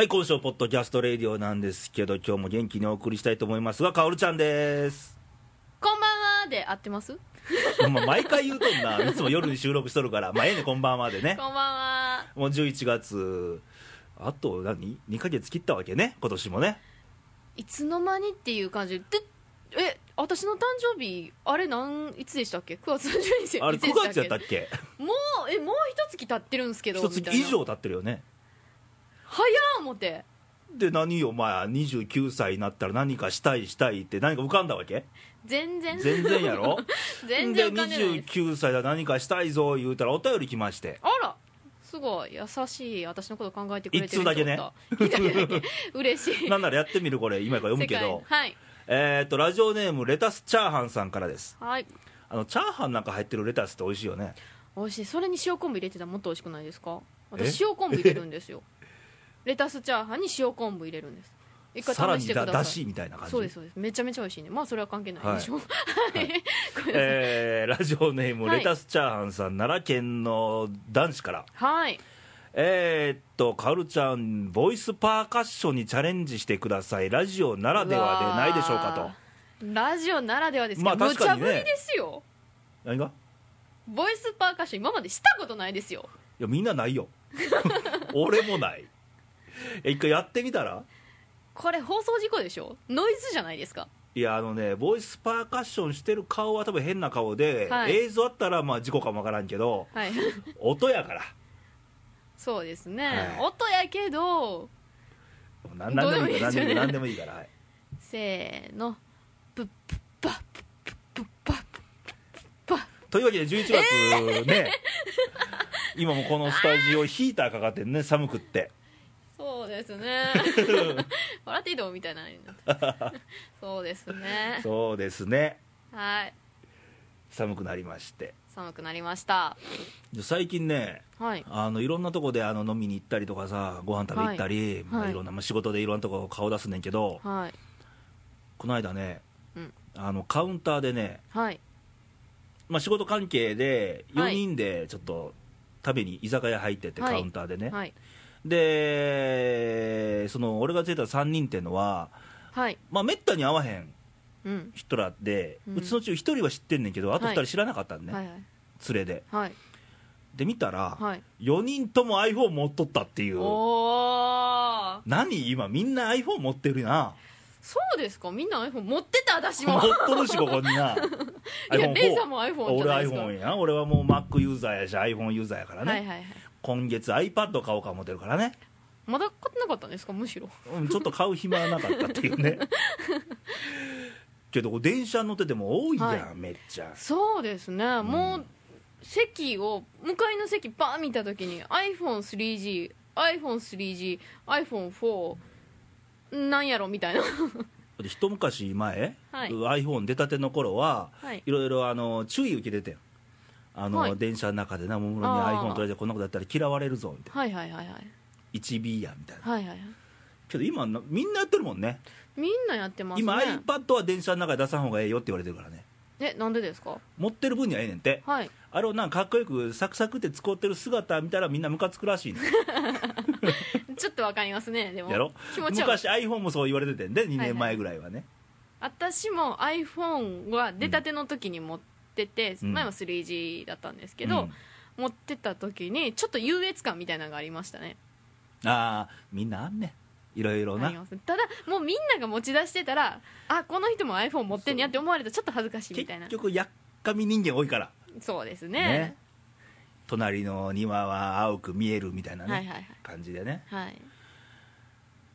はい、今週ポッドキャストレディオなんですけど、今日も元気にお送りしたいと思いますが、かおるちゃんです。こんばんは。で合ってます？ま毎回言うとんな、いつも夜に収録しとるから、まあ、ええね、こんばんはでね。こんばんは。もう11月、あと何、2ヶ月切ったわけね、今年もね。いつの間にっていう感じでえ私の誕生日あれなんいつでしたっけ？9月30日あれ、いつで9月やったっっけ？けもうえもう一月経ってるんですけど一月以上経ってるよね。早っ思って。で、何よ、まあ、29歳になったら何かしたい、したいって何か浮かんだわけ？全然。全然やろ？全然浮かんでないで、29歳だ何かしたいぞ言うたらお便り来まして。あら。すごい。優しい私のこと考えてくれてるだけね。嬉しい。なんならやってみるこれ、今から読むけど。はい。えー、とラジオネームレタスチャーハンさんからです。はい。あのチャーハンなんか入ってるレタスって美味しいよね。美味しい。それに塩昆布入れてたらもっと美味しくないですか？え？私塩昆布入れるんですよレタスチャーハンに塩昆布入れるんです。一回さらに試してください。だだしみたいな感じ？そうですそうです。めちゃめちゃ美味しいね。まあそれは関係ない。でしょはい、ごめんなさい、えーラジオネームはいレタスチャーハンさん、奈良県の男子から。はい。えー、っとカオルちゃんボイスパーカッションにチャレンジしてください。ラジオならではでないでしょうかと。ラジオならではですけど、まあ無確かにね。茶ぶりですよ。何が？ボイスパーカッション今までしたことないですよ。いやみんなないよ。俺もない。え 一回やってみたら？これ放送事故でしょ？ノイズじゃないですか。いやあのねボイスパーカッションしてる顔は多分変な顔で、はい。映像あったらまあ事故かもわからんけどはい。音やから。そうですね、はい。音やけどなんなんでもいいから何でもいい何でもいいから、はい、せーの。プップッパップッパップッパッというわけで11月ね、今もこのスタジオヒーターかかってるね寒くってそうですね。笑っていいのみたいなそうですね。そうですね。はい。寒くなりまして。寒くなりました。で最近ねはい。あのいろんなとこであの飲みに行ったりとかさご飯食べ行ったり、まあ、はい。いろんな、まあ仕事でいろんなとこ顔出すねんけどはい。この間ね、うん。あのカウンターでね、はい。まあ、仕事関係で4はい。人でちょっと食べに居酒屋入ってて、はい。カウンターでね、はいでその俺がついた3人っていうのは、はい。まあ、めったに会わへんうん。人らで、ううんちのうち1人は知ってんねんけどあと2人知らなかったんね、はいはい。連れで。はい。で見たら、はい。4人とも iPhone 持っとったっていう。おー。何？今みんな iPhone 持ってるな。そうですか？みんな iPhone 持ってた？私持っもとるし ここにな。いやレイさんも iPhone じゃ俺ないですか。iPhone や。俺はもう Mac ユーザーやし iPhone ユーザーやからね、はいはいはい今月 iPad 買おうか思ってるからね、まだ買ってなかったんですか？むしろ。うん、ちょっと買う暇はなかったっていうね。けど電車乗ってても多いやん、はい。めっちゃ。そうですね、もう席を向かいの席バーン見た時に iPhone3G iPhone3G iPhone4 なんやろみたいな。で一昔前、はい。iPhone 出たての頃は、はい。いろいろあの注意受けててんあの、はい。電車の中でな、ももにあー。iPhone 取られてこんなことやったら嫌われるぞみたいな、はいはいはいはい。1B やみたいな、はいはいはい。けど今な、みんなやってるもんね、みんなやってますね。今、iPad は電車の中で出さん方がええよって言われてるからね、えなんでですか？持ってる分にはええねんって、はい。あれをなんかかっこよくサクサクって使ってる姿見たら、みんなムカつくらしいねん。ちょっとわかりますね。でも。やろ？気持ちは昔 iPhone もそう言われててんで2年前ぐらいはね、私も iPhone は出たての時に持ってて、うん。前は 3G だったんですけど、うん。持ってた時にちょっと優越感みたいなのがありましたね。ああみんなあんね。んいろいろな。ただもうみんなが持ち出してたらあこの人も iPhone 持ってんねやって思われたらちょっと恥ずかしいみたいな。結局やっかみ人間多いから。そうですね。ね。隣の庭は青く見えるみたいなね、はいはいはい。感じでね。はい。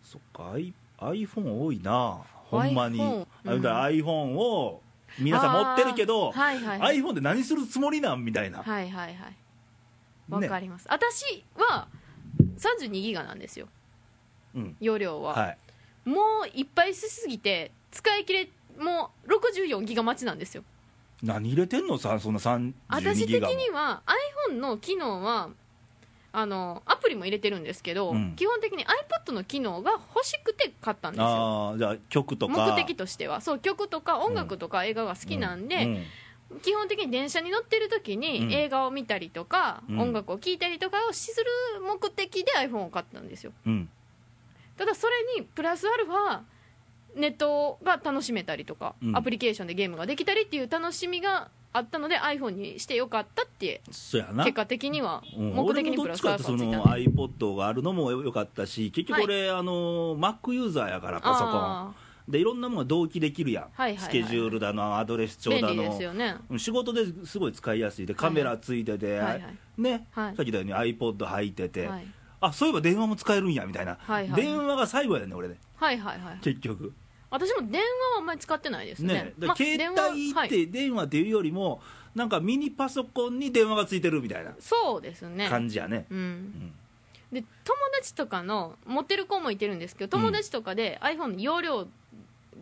そっか iPhone 多いな。ほんまに。iPhone あだから iPhone を皆さん持ってるけど、はいはいはい。iPhone で何するつもりなんみたいな、はいはいはい。わねかります、私は32ギガなんですよ。うん。容量は、はい。もういっぱいしすぎて使い切れもう64ギガ待ちなんですよ。何入れてんの？さそんな32私的ギガも。には iPhone の機能はあのアプリも入れてるんですけど、うん。基本的に iPad の機能が欲しくて買ったんですよ。ああじゃあ曲とか。目的としては。そう曲とか音楽とか映画が好きなんで、うん。基本的に電車に乗ってる時うん。に映画を見たりとか、うん。音楽を聴いたりとかをする目的で iPhone を買ったんですよ。うん。ただそれにプラスアルファネットが楽しめたりとか、うん。アプリケーションでゲームができたりっていう楽しみがあったので iPhone にしてよかったってそうやな。結果的にはうん。目的にプ俺もどっちラスアルフかってそのァつ iPod があるのもよかったし結局俺、あの Mac ユーザーやからパソコン。あでいろんなものが同期できるやん、はいはいはい。スケジュールだのアドレス帳だの。よね。うん仕事ですごい使いやすい。でカメラついてて、はいはい。ね、はい。さっき言ったように iPod 入ってて、はい。あそういえば電話も使えるんやみたいな、はいはい。電話が最後やね俺ね。はいはいはい。結局私も電話はあんまり使ってないですね。ね。だまから携帯っ電話はい。て電話っていうよりも、なんかミニパソコンに電話がついてるみたいなそうですね。感じやね。うん。で友達とかの持ってる子もいてるんですけど友達とかで iPhone の容量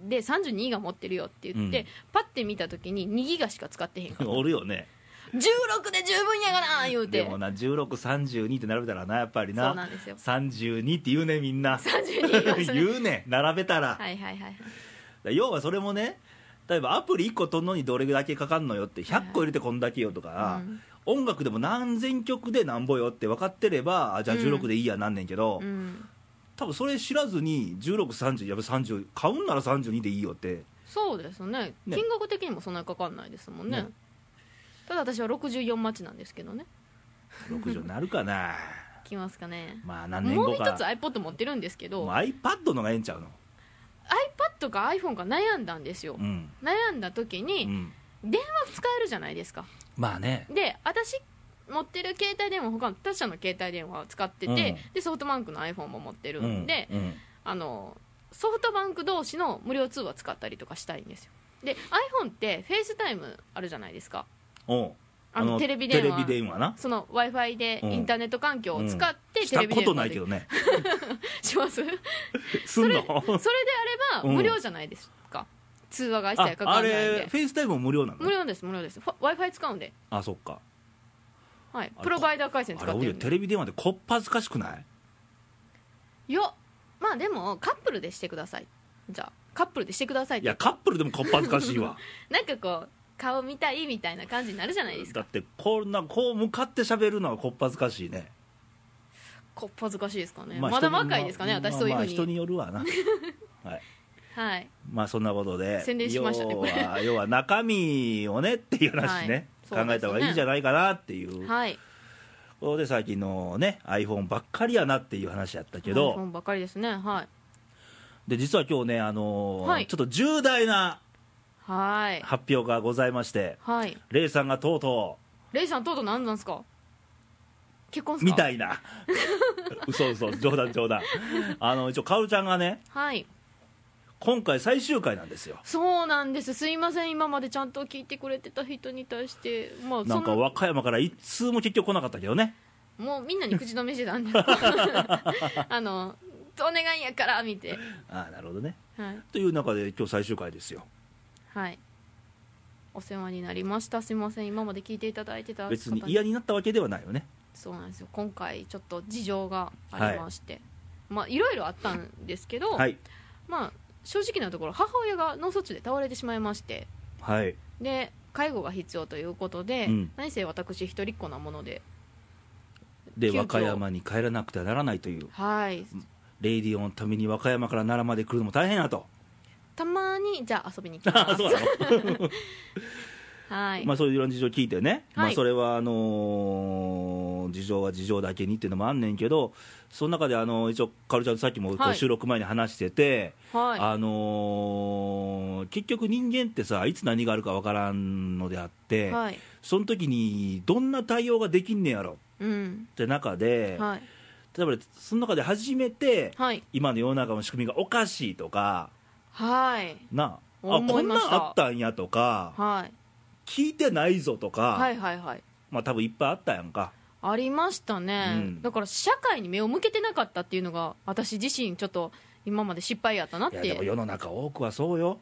で32ギガ持ってるよって言って、うん。パッて見た時に2ギガしか使ってへんから おるよね16で十分やがな言うて。でもな1632って並べたらなやっぱりそうななんですよ。32って言うねみんな。32 言うね並べたら、はいはいはい要はそれもね例えばアプリ1個取るのにどれだけかかんのよって100個入れてこんだけよとか、うん。音楽でも何千曲でなんぼよって分かってればあじゃあ16でいいやなんねんけど、うん。多分それ知らずに1630やっぱ30買うんなら32でいいよって。そうですね。ね。金額的にもそんなにかかんないですもんね。ねただ私は64待ちなんですけどね。60なるかな。来ますかね。まあ何年もう後か一つ iPod 持ってるんですけど。iPad のがええんちゃうの？iPad か iPhone か悩んだんですよ。うん、悩んだ時うにん、電話使えるじゃないですか。まあね。で私持ってる携帯電話他の他社の携帯電話を使ってて、うん。でソフトバンクの iPhone も持ってるんで、うん。うん。あのソフトバンク同士の無料通話使ったりとかしたいんですよ。で iPhone って FaceTime あるじゃないですかおうあのテレビ電話。テレビ電話な。その Wi-Fi でうん。インターネット環境を使ってしたことテレビ電話でないけどね。します？そ れすんのであればうん。無料じゃないですか、通話が一切かかああんないんでれフェイスタイムも無料なの？無料です無料です。 Wi-Fi 使うんで、あそっか。はい、あれプロバイダー回線使ってるんで。テレビ電話でこっぱずかしくない？いやまあでもカップルでしてください。じゃあカップルでしてくださいいやカップルでもこっぱずかしいわ。なんかこう顔見たいみたいな感じになるじゃないですか。だってこんなこう向かって喋るのはこっぱずかしいね。こっぱずかしいですかね、まあまだ若いですかね、まあ私そういうふうに、まあ人によるわな。はい。はい。まあそんなことで宣伝しましたね要これ。は要は中身をねっていう話ね、はい。考えた方がいいんじゃないかなっていう。はい。ことで最近のね iPhone ばっかりやなっていう話やったけど、iPhone ばっかりですね。はい。で実は今日ね、あのーはい。ちょっと重大なはい。発表がございましてはい。レイさんがとうとレイさんとうとう何なんですか？結婚っうすか？みたいな。嘘嘘冗談冗談。あの一応かおるちゃんがねはい。今回最終回なんですよ。そうなんです。すいません。今までちゃんと聞いてくれてた人に対して。まあなんか和歌山から一通も結局来なかったけどね。もうみんなに口止めしてたんで。あのお願いやから見てああなるほどね。はい。という中で今日最終回ですよはい。お世話になりました。すいません。今まで聞いていただいてた方別に嫌になったわけではないよね。そうなんですよ。今回ちょっと事情がありまして、まあいろいろあったんですけど、はい。まあ正直なところ母親が脳卒中で倒れてしまいまして。はい。で介護が必要ということで、うん。何せ私一人っ子なもので。で和歌山に帰らなくてはならないという。はい。レイディオンのために和歌山から奈良まで来るのも大変やとたまにじゃあ遊びに行きます。あそうなの？はい、まあそういういろんな事情聞いてね、まあ、はいそれはあのー事情は事情だけにっていうのもあんねんけどその中であの一応かおるちゃんとさっきもこうはい。収録前に話してて、はい。あのー結局人間ってさいつ何があるかわからんのであって、はい。その時にどんな対応ができんねやろ？うん。って中で、はい。例えばその中で初めてはい。今の世の中の仕組みがおかしいとかはい。なあ。あ思こんなんいましたあったんやとかはい。聞いてないぞとか、はいはいはい。まあ多分いっぱいあったやんか。ありましたね、うん。だから社会に目を向けてなかったっていうのが私自身ちょっと今まで失敗やったなっいやでもて世の中多くはそうよ、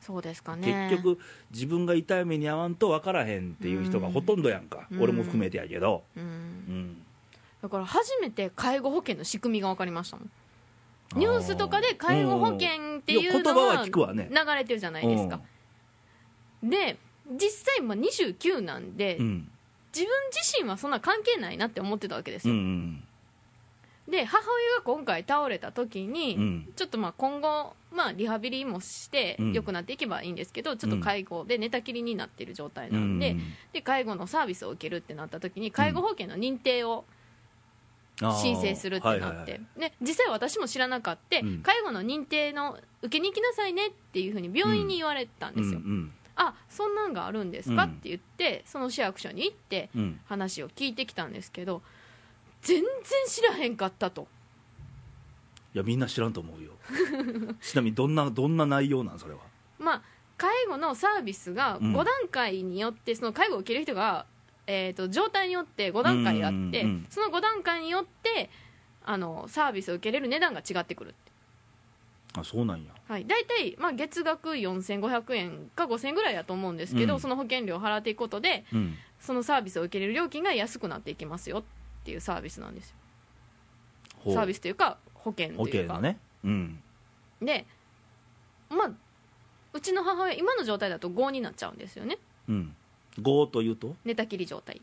そうですかね。結局自分が痛い目に遭わんと分からへんっていう人がほとんどやんか、うん。俺も含めてやけど、ううん。ん、だから初めて介護保険の仕組みが分かりましたもんニュースとかで介護保険っていうのが流れてるじゃないですか、で実際まあ29なんで、うん。自分自身はそんな関係ないなって思ってたわけですうんうよ、ん。で母親が今回倒れた時に、うん。ちょっとまあ今後、まあ、リハビリもしてうん。良くなっていけばいいんですけど、ちょっと介護で寝たきりになってる状態なんで,、うん。で介護のサービスを受けるってなった時に介護保険の認定を申請するってなって、はいはいはい。で実際私も知らなかった、うん。介護の認定の受けに行きなさいねっていうふうに病院に言われたんですよ、うんあそんなんがあるんですか、うんって言ってその市役所に行ってうん。うん話を聞いてきたんですけど全然知らへんかったと。いやみんな知らんと思うよ。ちなみにどんなどんな内容なんそれは？まあ介護のサービスがうん。5段階によって、その介護を受ける人が、えー、と状態によって5段階あって、うんうんうんその5段階によってあのサービスを受けれる値段が違ってくるって。あそうなんや。はい、大体、まあ、月額4500円か5000円ぐらいだと思うんですけど、うん。その保険料を払っていくことでうん。そのサービスを受けれる料金が安くなっていきますよっていうサービスなんですよ。サービスというか保険保というか、険のね。うん。でまあうちの母親今の状態だと5になっちゃうんですよね。うん5というと？寝たきり状態。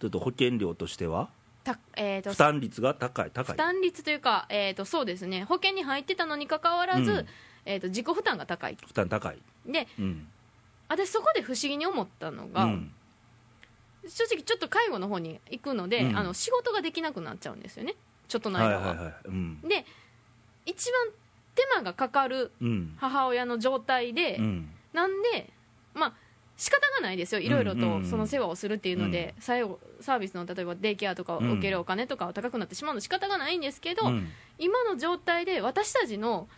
ちょっと保険料としては？た、えー、と負担率が高い？高い？負担率というか、えー、とそうですね。保険に入ってたのにかかわらず、うん。えー、と自己負担が高い。負担高い。でうん。私そこで不思議に思ったのが、うん。正直ちょっと介護の方に行くので、うん。あの仕事ができなくなっちゃうんですよね。ちょっとの間は,、はいはいはい。うん。で一番手間がかかるうん。母親の状態で、うん。なんでまあ仕方がないですよ。いろいろとその世話をするっていうので、最後サービスの例えばデイケアとかを受けるお金とかは高くなってしまうの仕方がないんですけど、うん。今の状態で私たちの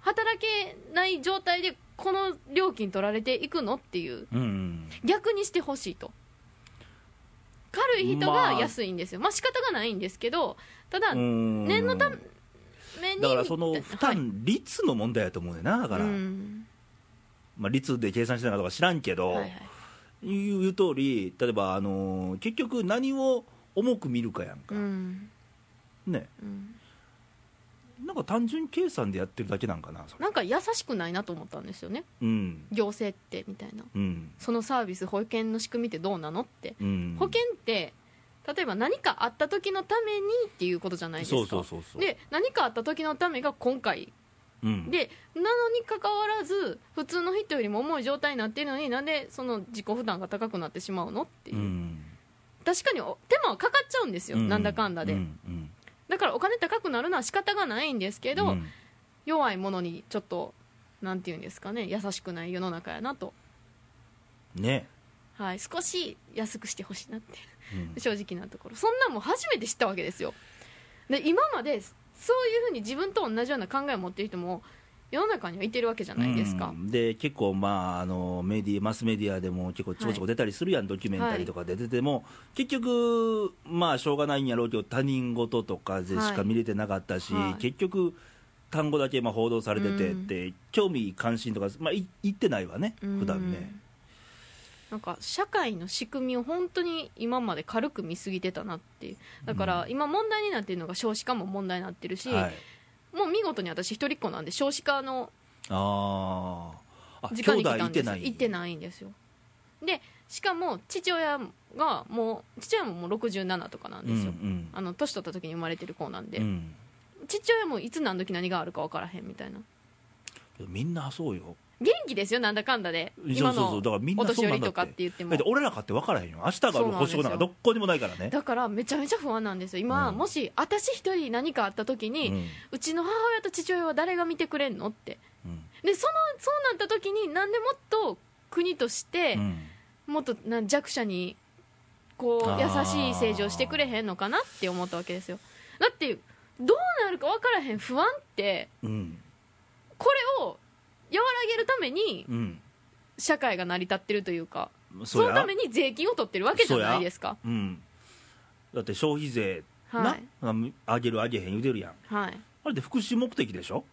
働けない状態でこの料金取られていくのっていう逆にしてほしいと。軽い人が安いんですよ、まあ。仕方がないんですけどただうん。念のためにだからその負はい。担率の問題やと思うねんなだから、うんまあ、率で計算してないかとか知らんけど、はいはい。言う通り例えば、あのー結局何を重く見るかやんか、うん。ね。うん。なんか単純計算でやってるだけなんかななんか優しくないなと思ったんですよね。うん。行政ってみたいな。うん。そのサービス保険の仕組みってどうなのって。うん。保険って例えば何かあった時のためにっていうことじゃないですか。で何かあった時のためが今回うん、でなのにかかわらず普通の人よりも重い状態になっているのになんでその自己負担が高くなってしまうのっていう。う、ん。確かにお手間はかかっちゃうんですよ、なんだかんだで、うん。うん。だからお金高くなるのは仕方がないんですけど、うん。弱いものにちょっとなんていうんですかね優しくない世の中やなと、ね、はい、少し安くしてほしいなって。うん。正直なところ。そんなんも初めて知ったわけですよ。で今までそういうふうに自分と同じような考えを持っている人も世の中にはいてるわけじゃないですか、うん。で結構、まあ、あのメディマスメディアでも結構ちょこちょこ出たりするやん、ドキュメンタリーとかで出ても、結局、まあ、しょうがないんやろうけど、他人事とかでしか見れてなかったし、はい。結局、単語だけまあ報道されててうん。って、興味関心とか、まあ、い言ってないわね、普段ね。なんか社会の仕組みを本当に今まで軽く見すぎてたなっていう。だから今問題になっているのが少子化も問題になってるし、はい、もう見事に私一人っ子なんで少子化の時間に来たんです。行ってないんですよ。でしかも父親がもう父親ももう67とかなんですよ、うんあの年取った時に生まれてる子なんで、うん。うん父親もいつ何時何があるか分からへんみたいな。みんなそうよ、元気ですよなんだかんだで。今のお年寄りとかっってて言っても俺らかって分からへんよ、明日がある保証なんかどっこにもないからね。だからめちゃめちゃ不安なんですよ。今、うん。もし私一人何かあった時に、ううんちの母親と父親は誰が見てくれんのって。うん。でそのそうなった時になんでもっと国としてうん。もっとな弱者にこう優しい政治をしてくれへんのかなって思ったわけですよ。だってどうなるか分からへん不安ってうん。これを和らげるためにうん。社会が成り立ってるというかそや。そうのために税金を取ってるわけじゃないですか。うん、だって消費税、はい。な上げる上げへん言うてるやん。はい。あれって福祉目的でしょ？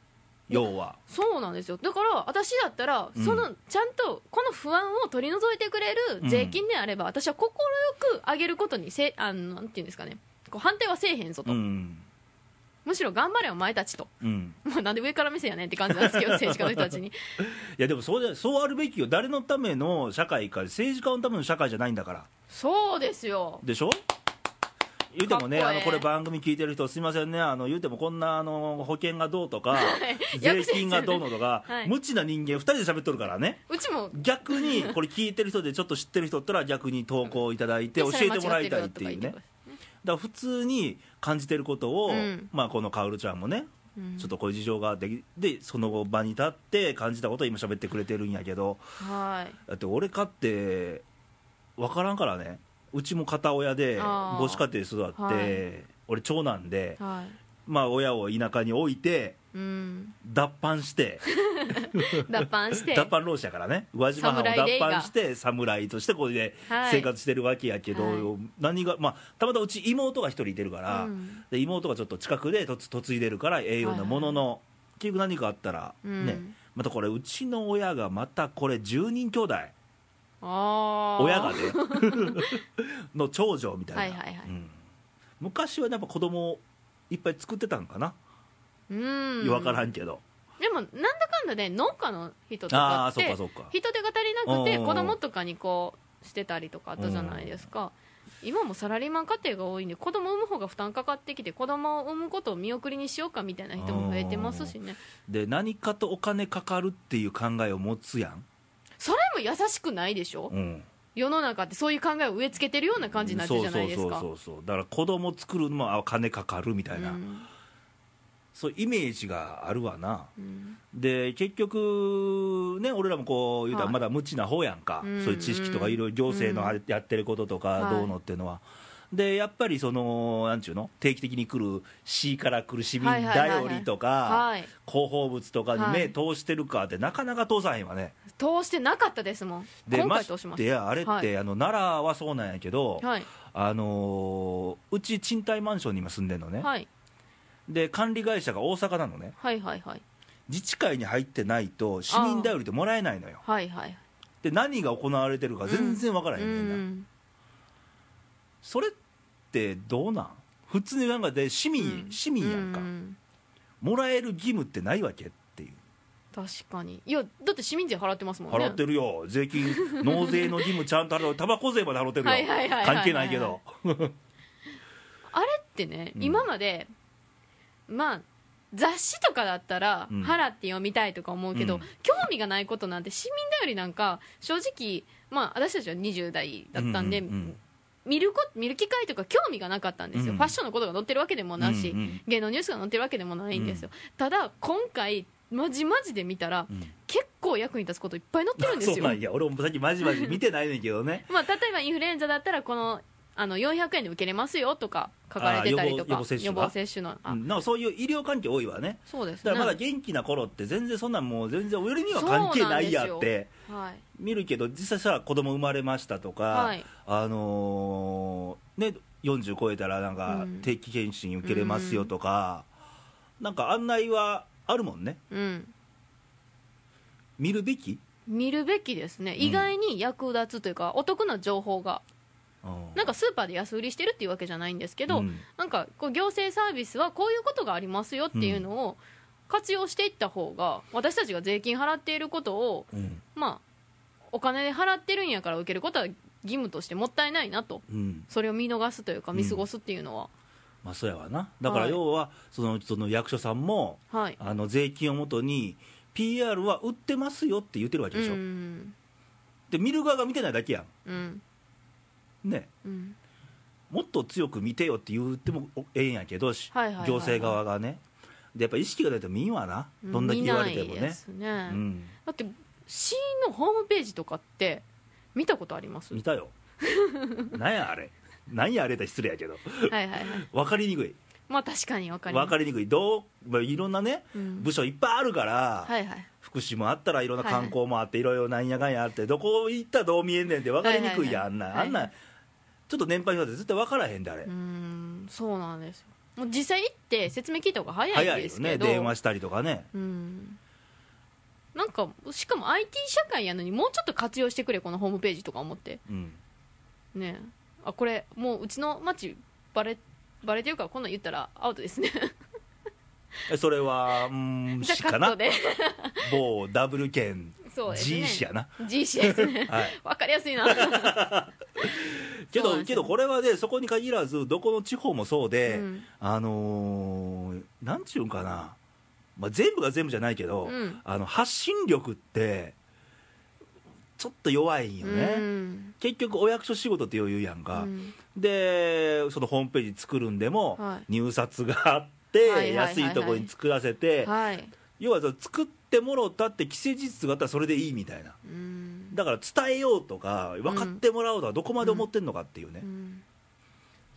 要は。そうなんですよ。だから私だったら、うん。そのちゃんとこの不安を取り除いてくれる税金であれば、私は快く上げることにせあのなんていうんですかね。こう反対はせえへんぞと、うんむしろ頑張れお前たちと、うん。まあ、なんで上から目線やねんって感じなんですけど 政治家の人たちに。いやでもそうじゃそうあるべきよ。誰のための社会か政治家のための社会じゃないんだから。そうですよ。でしょ？言うてもね、あのこれ、番組聞いてる人、すみませんね、あの言うてもこんなあの保険がどうとか、税金がどうのとか、はい。無知な人間、2人で喋っとるからね、うちも。逆にこれ聞いてる人で、ちょっと知ってる人だったら、逆に投稿いただいて、教えてもらいたいっていうね、だから普通に感じてることを、うん。まあ、このカオルちゃんもね、うん。ちょっとこういう事情ができで、その場に立って感じたことを今喋ってくれてるんやけど、はい。だって俺かって分からんからね。うちも片親で母子家庭で育って、はい。俺長男で、はいまあ、親を田舎に置いてうん。脱藩して。脱藩して。脱藩浪士やからね。宇和島藩を脱侍でいいが藩して侍としてこれではい。生活してるわけやけど、はい。何がまあたまたまうち妹が一人いてるから、うん。で妹がちょっと近くでとつ嫁いでるからええようなものの、結局何かあったら、うん。ね。またこれうちの親がまたこれ10人兄弟。親がね。の長女みたいな、はいはいはい。うん。昔はねやっぱ子供をいっぱい作ってたんかな、うん。分からんけど。でもなんだかんだね農家の人とあかって人手が足りなくてうん。子供とかにこうしてたりとかあったじゃないですか。今もサラリーマン家庭が多いんで子供産む方が負担かかってきて子供を産むことを見送りにしようかみたいな人も増えてますしね。で何かとお金かかるっていう考えを持つやん、それも優しくないでしょ？うん、世の中ってそういう考えを植え付けてるような感じになってるじゃないですか。そうそうそうそう。だから子供作るのもあ金かかるみたいな、うん。そうイメージがあるわな。うん。で結局ね俺らもこう言うたらはい。まだ無知な方やんか、うん。そういう知識とかいろいろ行政のうん。やってることとかはい。どうのっていうのは、でやっぱりそのなんちゅうの？定期的に来る市から来る市民はいはいはいはい。頼りとかはい。広報物とかに目通してるかってなかなか通さへんわね通してなかったですもん。でま今回通しましてやあれって、はい。あの奈良はそうなんやけど、はい。あのーうち賃貸マンションに今住んでんのね、はい。で管理会社が大阪なのね。はいはいはい。自治会に入ってないと市民頼りってもらえないのよ。はいはい。で何が行われてるか全然分からへんねんな、うん。それってどうなん？普通に考えて市民、うん。市民やんか、うもらえる義務ってないわけ？確かに。いやだって市民税払ってますもんね。払ってるよ。税金納税の義務ちゃんと払う。タバコ税まで払ってるよ。はいはいはいはいはい関係ないけど。あれってね、うん。今までまあ雑誌とかだったらうん。払って読みたいとか思うけど、うん。興味がないことなんて市民頼りなんか正直まあ私たちは20代だったんで、うんうんうん。見るこ見る機会とか興味がなかったんですよ、うん。ファッションのことが載ってるわけでもなし、うんうん芸能ニュースが載ってるわけでもないんですよ、ただ今回まじまじで見たら、うん。結構役に立つこといっぱい載ってるんですよ。そうなんや。俺もさっきまじまじ見てないねんけどね。まあ、例えばインフルエンザだったらこのあの400円で受けれますよとか書かれてたりとかあ予防予防接種のあ、うん。なんかそういう医療関係多いわね。そうですね。だからまだ元気な頃って全然そんなんもう全然俺には関係ないやそうなんってはい。見るけど実際さ子供生まれましたとか、はい。あのーね40超えたらなんかうん。定期検診受けれますよとか、なんか案内はあるもんね。うん。見るべき、見るべきですね、ん。意外に役立つというかお得な情報が。うんなんかスーパーで安売りしてるっていうわけじゃないんですけど、うん。なんかこう行政サービスはこういうことがありますよっていうのを活用していった方が私たちが税金払っていることをうん。まあお金で払ってるんやから受けることは義務としてもったいないなと。うん。それを見逃すというかうん見過ごすっていうのは、まあそうやわな。だからはい要はそのその役所さんもはい。あの税金をもとに PR は売ってますよって言ってるわけうでしょ、んで見る側が見てないだけやうん。んね。うん。もっと強く見てよって言ってもええんやけど、しはいはいはいはい。行政側がね。でやっぱ意識がないと見んわな。どんだけ言われてもね。見ないですね、うん。だって市のホームページとかって見たことあります？見たよ。なんやあれなんやあれだ失礼やけど。はいはいはい。分かりにくい。まあ確かに分かります。分かりにくい。どう、まあ、いろんなねうん。部署いっぱいあるから、はいはい。福祉もあったらいろんな観光もあって、いろいろなんやかんやあってどこ行ったらどう見えんねんって分かりにくいやん、はいはいはいあんな、はい。あんなちょっと年配の人って絶対分からへんであれ、うーんそうなんですよ。もう実際行って説明聞いた方が早い早いよですけど。ね。電話したりとかね。うん。なんかしかも IT 社会やのにもうちょっと活用してくれこのホームページとか思って。うん。ねあこれもううちの町バレバレてるからこんなん言ったらアウトですね。えそれはうんじかなあカットで。某ダブル県。そうですね。G 市やな。G 市ですね。はい。わかりやすいな。けどそうなんですよ。けどこれはねそこに限らずどこの地方もそうで、うん。あのーなんちゅうんかな、まあ、全部が全部じゃないけど、うん。あの発信力ってちょっと弱いんよね、うん。結局お役所仕事って余裕やんか、うん。でそのホームページ作るんでも、はい。入札があって、はい安いところに作らせて、はい。要は作ってもろったって既成事実があったらそれでいいみたいな。うん。だから伝えようとか分かってもらおうとかどこまで思ってんのかっていうね、うん。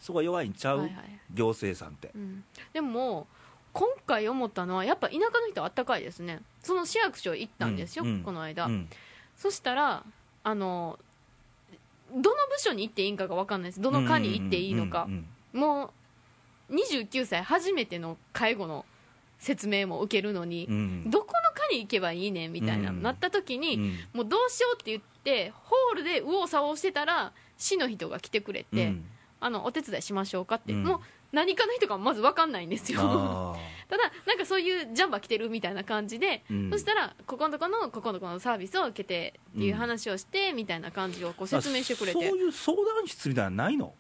そこが弱いんちゃう、はいはい行政さんって。うん。でも今回思ったのはやっぱ田舎の人はあったかいですね。その市役所行ったんですよ、この間、うんそしたらあのどの部署に行っていいんかが分かんないです。どの課に行っていいのか。うんもう29歳初めての介護の説明も受けるのにうん。うんどこの課に行けばいいねんみたいな、うん。なった時に、うん。もうどうしようって言ってホールで右往左往してたら市の人が来てくれて、うんあのお手伝いしましょうかって、うん。もう何かの人かまず分かんないんですよ。あ ただなんかそういうジャンバー来てるみたいな感じで、ーうん。そしたらここのとこのここのとこのサービスを受けてっていう話をして、みたいな感じをこう説明してくれて。そういう相談室みたいなのないの？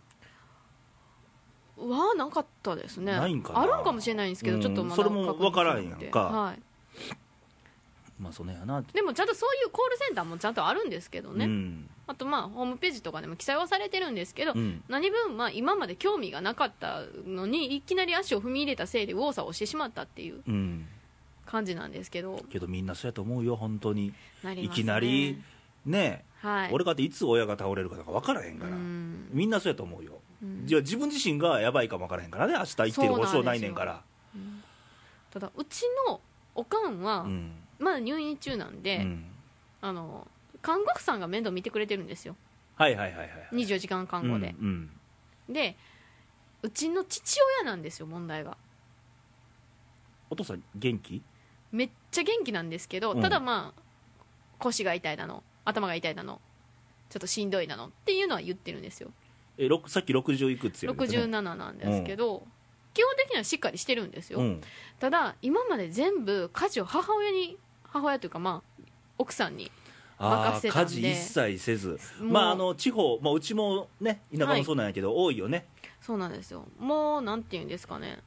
はなかったですね。あるんかもしれないんですけど、うん。ちょっとまだそれも分からんやんか。はい、まあそのやな。でもちゃんとそういうコールセンターもちゃんとあるんですけどね、うんあとまあホームページとかでも記載はされてるんですけど、うん。何分まあ今まで興味がなかったのにいきなり足を踏み入れたせいで右往左往してしまったっていううん。感じなんですけど。けどみんなそうやと思うよ本当に。ね。いきなりねはい。俺かっていつ親が倒れるかとか分からへんから、うん。みんなそうやと思うよ、うん。じゃあ自分自身がやばいかも分からへんからね明日生きてる保証ないねんから。ただうちのおかんは、うん。まだ入院中なんで、うん。あの看護婦さんが面倒見てくれてるんですよ。はいはいはいはい24時間看護で、うんうん。でうちの父親なんですよ問題が。お父さん元気？めっちゃ元気なんですけど、うん。ただまあ腰が痛いだの頭が痛いだのちょっとしんどいだのっていうのは言ってるんですよ。えさっき60いくつや67なんですけど、基本的にはしっかりしてるんですよ、うん。ただ今まで全部家事を母親に母親というかまあ奥さんに任せたんで。家事一切せず。まああの地方、まあ、うちもね田舎もそうなんやけど、多いよね。そうなんですよ。もうなんていうんですかね。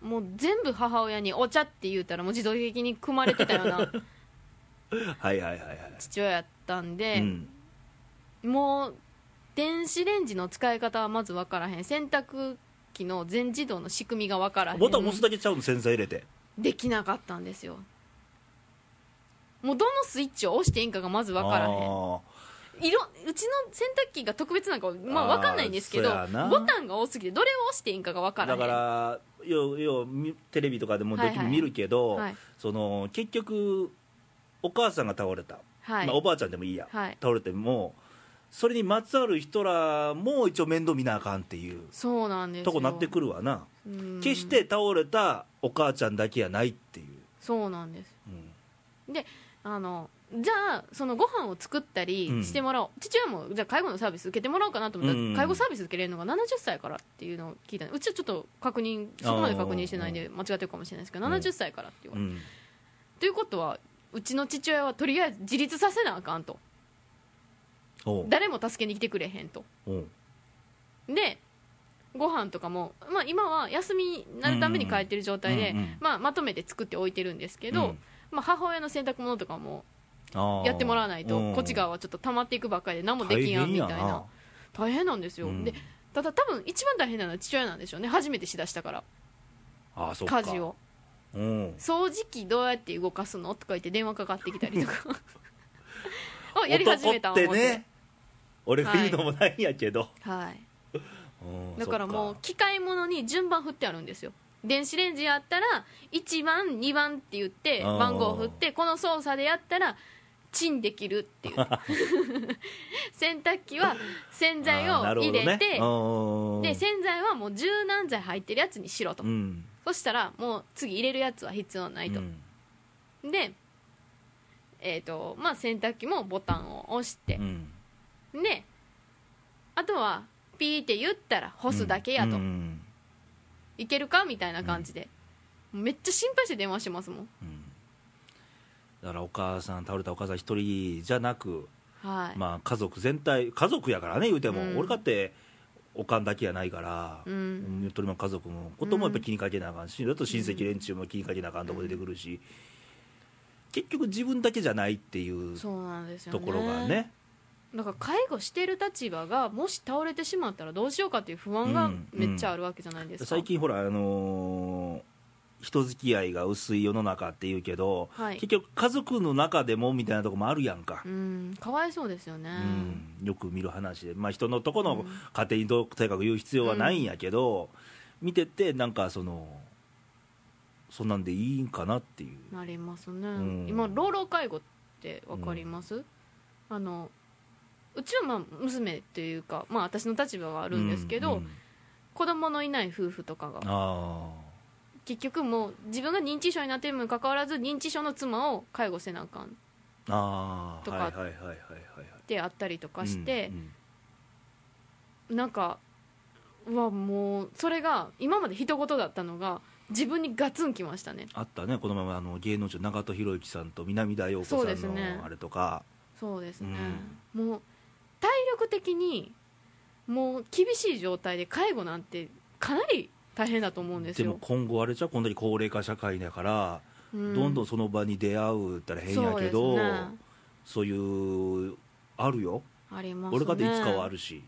もう全部母親にお茶って言うたらもう自動的に組まれてたような はいはいはいはい。父親やったんで、うん。もう電子レンジの使い方はまず分からへん。洗濯機の全自動の仕組みが分からへん。ボタン押すだけちゃうの洗剤入れて。できなかったんですよもうどのスイッチを押していいんかがまず分からへん。あ色うちの洗濯機が特別なんか、まあ、分かんないんですけどそうやな。ボタンが多すぎてどれを押していいんかが分からへん。ーだからようよテレビとかでもドキュメン見るけど、はいその結局お母さんが倒れた、はい、まあ、おばあちゃんでもいいや、はい。倒れてもそれにまつわる人らも一応面倒見なあかんっていう。そうなんですよ。とこなってくるわな。うん。決して倒れたお母ちゃんだけやないっていう、そうなんです。うんあのじゃあそのご飯を作ったりうん。してもらおう、父親もじゃあ介護のサービス受けてもらおうかなと思ったら、うん。介護サービス受けれるのが70歳からっていうのを聞いたうちはちょっと確認そこまで確認してないんで間違ってるかもしれないですけどうん。70歳からっていう、うん。ということはうちの父親はとりあえず自立させなあかんと。誰も助けに来てくれへんと。でご飯とかも、まあ、今は休みになるために帰ってる状態で、うんうん。まあ、まとめて作っておいてるんですけど、うんまあ、母親の洗濯物とかもやってもらわないとうん。こっち側はちょっと溜まっていくばっかりで何もできんやんみたいな。大変なんですよ、うん。でただ多分一番大変なのは父親なんでしょうね。初めてしだしたから。ああそ家事を。うん。掃除機どうやって動かすのとか言って電話かかってきたりとか。をやり始めた男思って。ね俺が言うのもないんやけど、はい。うんだからもう機械物に順番振ってあるんですよ電子レンジやったら1番2番って言ってあー。番号を振ってこの操作でやったらチンできるっていう。洗濯機は洗剤をあーなるほどね。入れて、うんで洗剤はもう柔軟剤入ってるやつにしろと、うん。そしたらもう次入れるやつは必要ないと、で、えーとまあ、洗濯機もボタンを押して。う、ん。であとはピーって言ったら干すだけやと、うんいけるかみたいな感じで、めっちゃ心配して電話してますもん。うん。だからお母さん倒れたお母さん一人じゃなくはい、まあ、家族全体家族やからね言うても、うん。俺かっておかんだけやないから、ううんん、鳥も家族のこともやっぱり気にかけなあかんし、だと親戚連中も気にかけなあかんとこ出てくるし、結局自分だけじゃないっていうそうなんですよね。ところがねだから介護してる立場がもし倒れてしまったらどうしようかっていう不安がうんめっちゃあるわけじゃないですか、最近ほらあのー人付き合いが薄い世の中っていうけど、はい。結局家族の中でもみたいなとこもあるやんか、うんかわいそうですよね、うん。よく見る話で、まあ、人のとこのうん。家庭にどうとにかく言う必要はないんやけど、見ててなんかそのそんなんでいいんかなっていう。なりますね、ん。今老老介護って分かります、あのうちはまあ娘っていうか、まあ、私の立場があるんですけど、うんうん。子供のいない夫婦とかが。あ結局もう自分が認知症になってるにもかかわらず認知症の妻を介護せなあかん。とか。はいはいはいはいはいはい。てあったりとかしてう、んなんかうわもうそれが今まで人事だったのが自分にガツンきましたね。あったね。このままあの芸能人長門博之さんと南田陽子さんですね。のあれとか。そうですね、もう体力的にもう厳しい状態で介護なんてかなり大変だと思うんですでもよ、今後あれじゃこんだけ高齢化社会だから、うん。どんどんその場に出会うったら変やけどね。そういうあるよ。ありますね。俺かっていつかはあるし。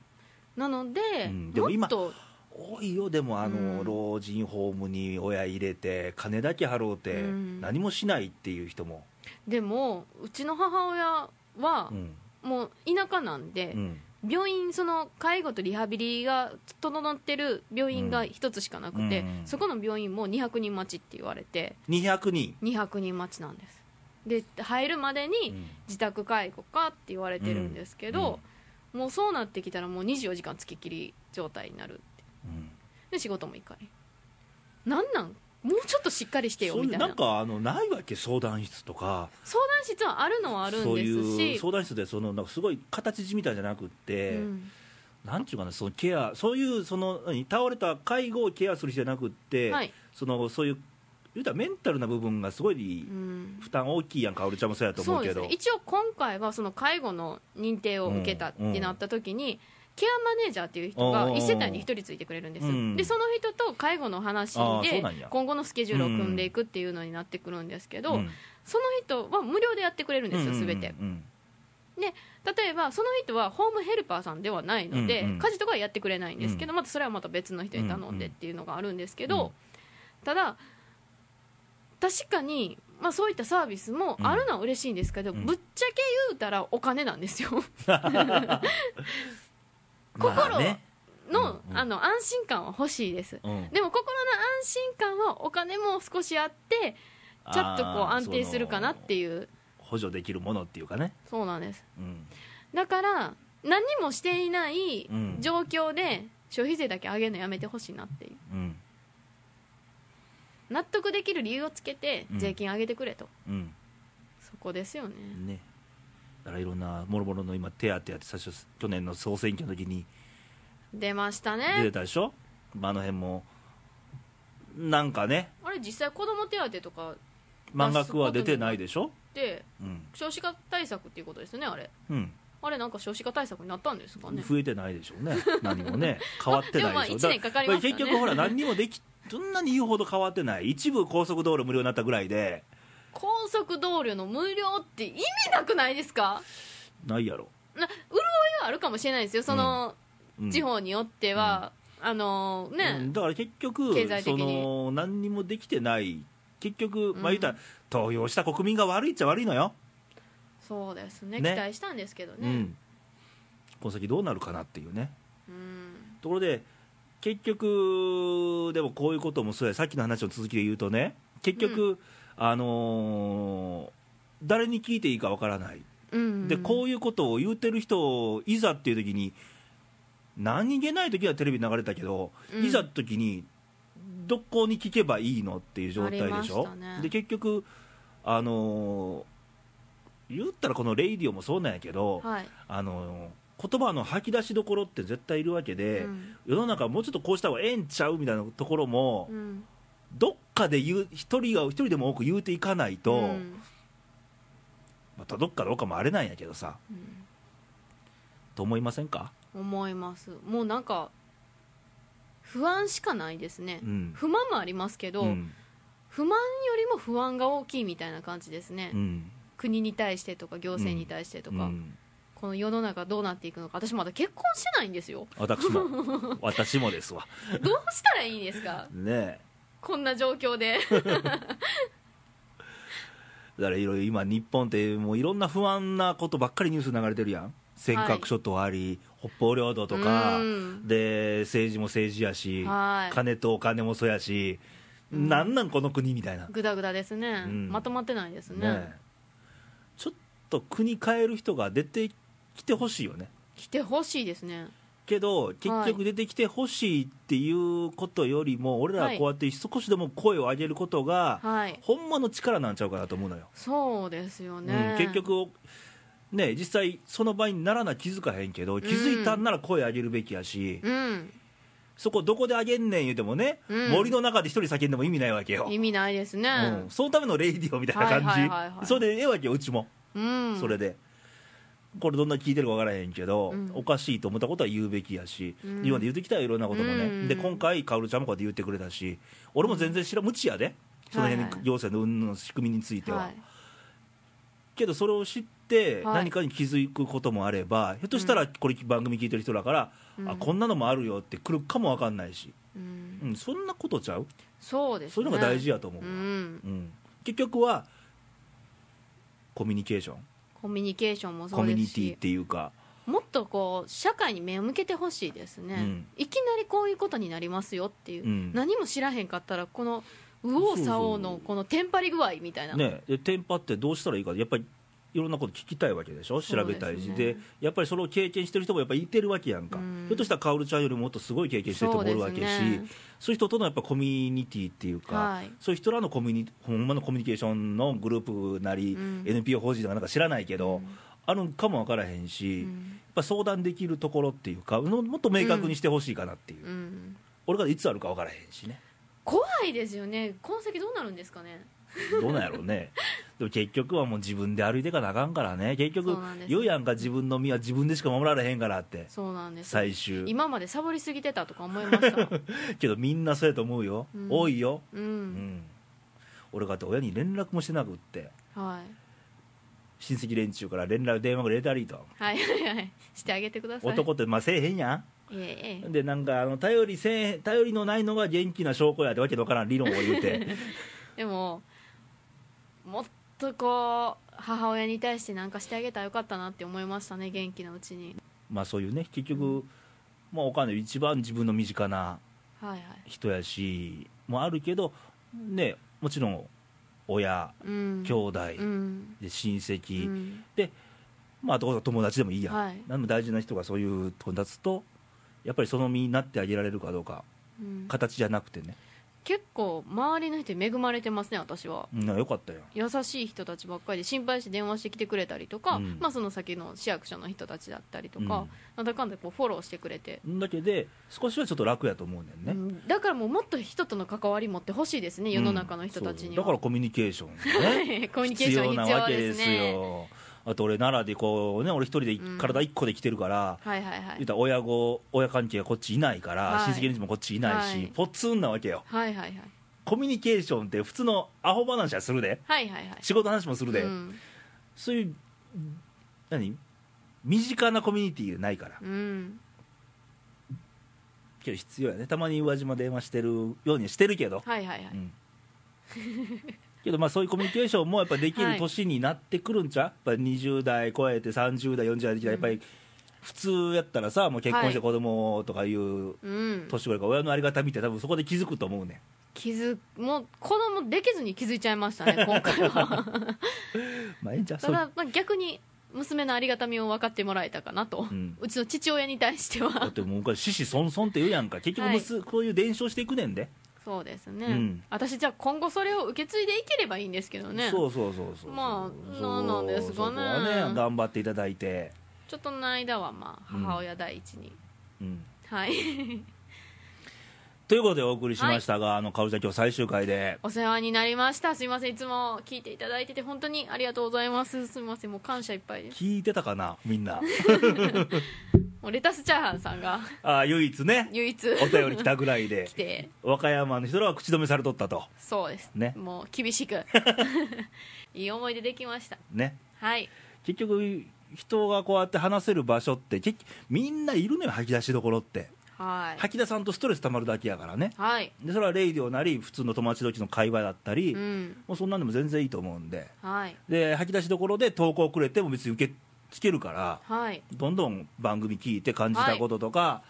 なので,、うん。でも今多いよ。でもあの、うん。老人ホームに親入れて金だけ払うて、うん。何もしないっていう人も、でもうちの母親はうんもう田舎なんで、うん。病院その介護とリハビリが整ってる病院が一つしかなくて、うんそこの病院も200人待ちって言われて200人、200人待ちなんです。で入るまでにうん。自宅介護かって言われてるんですけど、もうそうなってきたらもう24時間つきっきり状態になるって。うん。で仕事も行かないなんなんもうちょっとしっかりしてよみたいな。なんかあのないわけ相談室とか相談室はあるのはあるんそうですいうし相談室でそのなんかすごい形地みたいじゃなくって、うん。なんていうかなそのケアそういうその何倒れた介護をケアする人じゃなくって、はい。そのそういう言うたらメンタルな部分がすごいうん。負担大きいやんか、おるちゃんもそうやと思そううけどね。一応今回はその介護の認定を受けたってなった時に、ケアマネージャーっていう人がおー1世帯に1人ついてくれるんです、うん。でその人と介護の話で今後のスケジュールを組んでいくっていうのになってくるんですけど、うん。その人は無料でやってくれるんですよ、うんすべて。うん。例えばその人はホームヘルパーさんではないので、うんうん家事とかはやってくれないんですけど、うまたそれはまた別の人に頼んでっていうのがあるんですけど、うん。ただ確かに、まあ、そういったサービスもあるのは嬉しいんですけど、うん。ぶっちゃけ言うたらお金なんですよ 心の,、あの安心感は欲しいです。うん。でも心の安心感はお金も少しあってちょっとこう安定するかなってう。いう補助できるものっていうかね、そうなんです。うん。だから何もしていないうん。状況で消費税だけ上げるのやめてほしいなっていう。うん。納得できる理由をつけてうん。税金上げてくれと、うん。そこですよね。ねだからいろんなもろもろの今手当やって最初去年の総選挙の時に出ました出てねたでしょ、まあ、あの辺もなんかね。あれ実際子供手当とか満額は出てないでしょ？ってうん、少子化対策っていうことですよねあれ。うん、あれなんか少子化対策になったんですかね。増えてないでしょうね。何もね。変わってないでしょ？でもまあ一年かかりましたね。結局ほら何にもできそんなに言うほど変わってない。一部高速道路無料になったぐらいで高速道路の無料って意味なくないですか？ないやろ、な潤いはあるかもしれないですよ。その、うん。地方によっては、あのね、うん。だから結局経済的に。その何にもできてない。結局、まあうん言ったら投票した国民が悪いっちゃ悪いのよ、そうですね。ね。期待したんですけどね。うん、この先どうなるかなっていうね。うん。ところで結局でもこういうこともそうや。さっきの話の続きで言うとね。結局、あのー誰に聞いていいかわからない。うんでこういうことを言うてる人をいざっていう時に何気ない時はテレビ流れたけど、うん。いざ時にどこに聞けばいいのっていう状態でしょ、たね。で結局あのー言ったらこのレイディオもそうなんやけど、はい、あのー言葉の吐き出しどころって絶対いるわけで、うん。世の中もうちょっとこうした方がええんちゃうみたいなところも、うんどっかで言う一人が一人でも多く言うていかないと、うん。またどっかどうかもあれなんやけどさ。うん。と思いませんか、思います。もうなんか不安しかないですね、うん。不満もありますけど、うん。不満よりも不安が大きいみたいな感じですね、うん。国に対してとか行政に対してとか、うん。この世の中どうなっていくのか私まだ結婚してないんですよ。私も。私もですわ。どうしたらいいんですか？ねえこんな状況で。だからいろいろ今日本ってもういろんな不安なことばっかりニュース流れてるやん。尖閣諸島あり、北方領土とか。うん。で政治も政治やし、はい。金とお金もそうやし、うん。なんなんこの国みたいな、グダグダですね、うん。まとまってないですね。ねえ。ちょっと国変える人が出てきてほしいよね。来てほしいですねけど結はい局出てきてほしいっていうことよりも、俺らはこうやって少しでも声を上げることが、はい。ほんまの力なんちゃうかなと思うのよ、そうですよね、うん、結局ね実際その場にならな気づかへんけど気づいたんなら声上げるべきやし、うん。そこどこで上げんねん言うてもね、うん。森の中で一人叫んでも意味ないわけよ、意味ないですね。うん、そのためのレイディオみたいな感じ、それでええわけようちも、うん。それでこれどんな聞いてるか分からへんけど、うん。おかしいと思ったことは言うべきやし、うん。今まで言ってきたよいろんなこともね、うん。で今回かおるちゃんもこうやって言ってくれたし俺も全然知ら無知やで。その辺はい。はい行政の運の仕組みについては、はい。けどそれを知ってはい。何かに気づくこともあれば、ひょっとしたらこれ番組聞いてる人だから、うん。あこんなのもあるよって来るかも分かんないし、うん。うん、そんなことちゃう？そうですね。そういうのが大事やと思う、うん。うん。結局はコミュニケーションコミュニケーションもそコうですミュニティっしていうか。もっとこう社会に目を向けてほしいですね、うん。いきなりこういうことになりますよっていう、うん。何も知らへんかったらこの右往左往のこのテンパり具合みたいな、ね。でテンパってどうしたらいいか。やっぱりいろんなこと聞きたいわけでしょ？調べたいし。で,、ねやっぱりそれを経験してる人もやっぱりいてるわけやんか、うん。ひょっとしたら薫ちゃんよりもっとすごい経験してる人もおるわけしそうですね。そういう人とのやっぱコミュニティっていうか、はい。そういう人らのコミュニほんまのコミュニケーションのグループなり、うん。NPO 法人とかなんか知らないけど、うん。あるんかも分からへんし、やっうんぱ相談できるところっていうかのもっと明確にしてほしいかなっていう、うん。俺がいつあるか分からへんしね。怖いですよね。この先どうなるんですかね？どうなんやろうね。でも結局はもう自分で歩いていかなあかんからね。結局そうなんです。言うやんか自分の身は自分でしか守られへんからって。そうなんです。最終。今までサボりすぎてたとか思いました けどみんなそうやと思うよ、うん。多いよ、ううん。ん、俺がって親に連絡もしてなくって。はい。親戚連中から連絡電話が入れたりと。はいはいはい。してあげてください。男ってまあせえへんやいえいえ。んでなんかあの頼りせえ頼りのないのが元気な証拠やってわけのわからん理論を言うて。でももっとこう母親に対して何かしてあげたらよかったなって思いましたね元気なうちに。まあそういうね結局、まあ、お金一番自分の身近なはいはい。人やしもあるけどねもちろん親うん。兄弟、うん。で親戚、うん。まあ、友達でもいいや。ん、はい。何も大事な人がそういうとこに立つとやっぱりその身になってあげられるかどうか。うん。形じゃなくてね、結構周りの人に恵まれてますね私は。うん、よかったよ。優しい人たちばっかりで心配して電話してきてくれたりとか、うん。まあ、その先の市役所の人たちだったりとか、うん。なんだかんだこうフォローしてくれて、んだけで少しはちょっと楽やと思うねんね、うん。だからもうもっと人との関わり持ってほしいですね世の中の人たちには、だからコミュニケーションがね コミュニケーション必要です必ねよあと俺奈良でこうね俺一人でうん体一個で来てるから、はいはいはい。言うたら親子親関係がこっちいないから、はい。親戚連中もこっちいないし、はい。ポツンなわけよ。はいはいはい。コミュニケーションって普通のアホ話はするで。はいはいはい。仕事の話もするで、うん。そういう何？身近なコミュニティがないから。うん。けど必要やね。たまに宇和島電話してるようにしてるけど、はいはいはい、うん けどまあそういうコミュニケーションもやっぱできる年になってくるんちゃう、やっぱ20代超えて30代40代できたらやっぱり普通やったらさもう結婚して子供とかいううん、年頃から親のありがたみって多分そこで気づくと思うね気づもう子供できずに気づいちゃいましたね 今回は。まあええんちゃう？ただ、まあ、逆に娘のありがたみを分かってもらえたかなと、ううんちの父親に対してだはってもう昔子々孫々って言うやんか。結局むす、こういう伝承していくねんで、そうですね、うん。私じゃあ今後それを受け継いでいければいいんですけどね。そうそうそうそうまあそうなんなんですかね。ね頑張っていただいて。ちょっとの間はまあうん母親第一に、うん。はい。ということでお送りしましたが、あのかおりちゃん今日最終回で。お世話になりました。すいません。いつも聞いていただいてて本当にありがとうございます。すみません。もう感謝いっぱいです。聞いてたかな？みんな もうレタスチャーハンさんが。あ唯一ね。唯一。お便り来たぐらいで。来て。和歌山の人らは口止めされとったと。そうです。ね。もう厳しく。いい思い出できました。ね。はい。結局人がこうやって話せる場所って結局みんないるのよ吐き出しどころって。はい。吐き出さんとストレス溜まるだけやからね。はい。でそれはレイディオなり普通の友達同士の会話だったり、うん。もうそんなんでも全然いいと思うんで。はい。で吐き出しどころで投稿くれても別に受け付けるからはい。どんどん番組聞いて感じたこととか、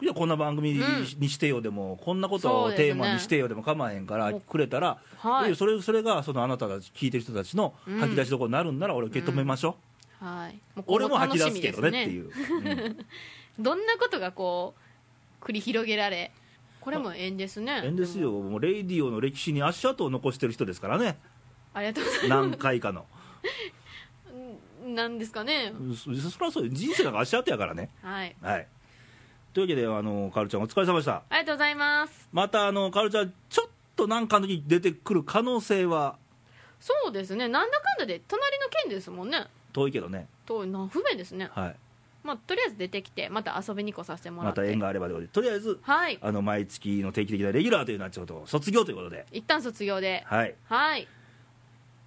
い、やこんな番組に,、うん。してよでもこんなことをテーマにしてよでも構わへんからくれたら、はそれそれがそのあなたたち聞いてる人たちのうん。吐き出しどころになるんなら俺受け止めましょう、はい。もう俺も吐き出すけどねっていう、うん。どんなことがこう繰り広げられこれも縁ですね。縁ですよ。も。もうレイディオの歴史に足跡を残してる人ですからね。ありがとうございます。何回かの なんですかね。そそりゃそうよ人生なんか足跡やからね。はい。はい。というわけであのカールちゃんお疲れ様でした。ありがとうございます。またあのカールちゃんちょっとなんかの時に出てくる可能性は？そうですね。なんだかんだで隣の県ですもんね。遠いけどね。とな不便ですね。はい。まあとりあえず出てきてまた遊びに来させてもらまって。た縁があればということでとりあえずはい。あの毎月の定期的なレギュラーというのはちょっと卒業ということで。一旦卒業で。はい。はい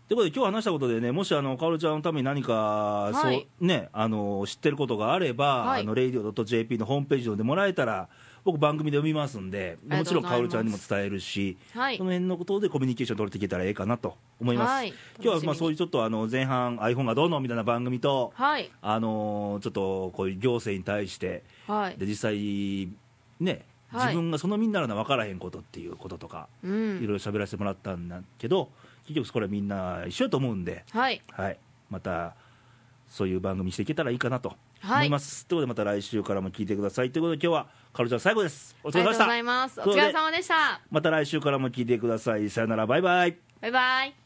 ということで今日話したことでねもしあのカオルちゃんのために何か、はい。そうねあの知ってることがあれば、はい。あの radio.jp のホームページ読んでもらえたら僕番組で読みますんでもちろんございます。カオルちゃんにも伝えるし、はい。その辺のことでコミュニケーション取れていけたらええかなと思います、はい。今日はまあそういうちょっとあの前半 iPhone がどうのみたいな番組と、はい。あのちょっとこういう行政に対してはい。で実際ねはい。自分がそのみんなら分からへんことっていうこととか、ういろいんろ喋らせてもらったんだけど結局これみんな一緒やと思うんで、はい。はい、またそういう番組していけたらいいかなとはい。思います、ということでまた来週からも聞いてください。ということで今日はカルちゃん最後です。お疲れ様でした。お疲れ様でした。また来週からも聞いてください。さよなら。バイバイ。バイバイ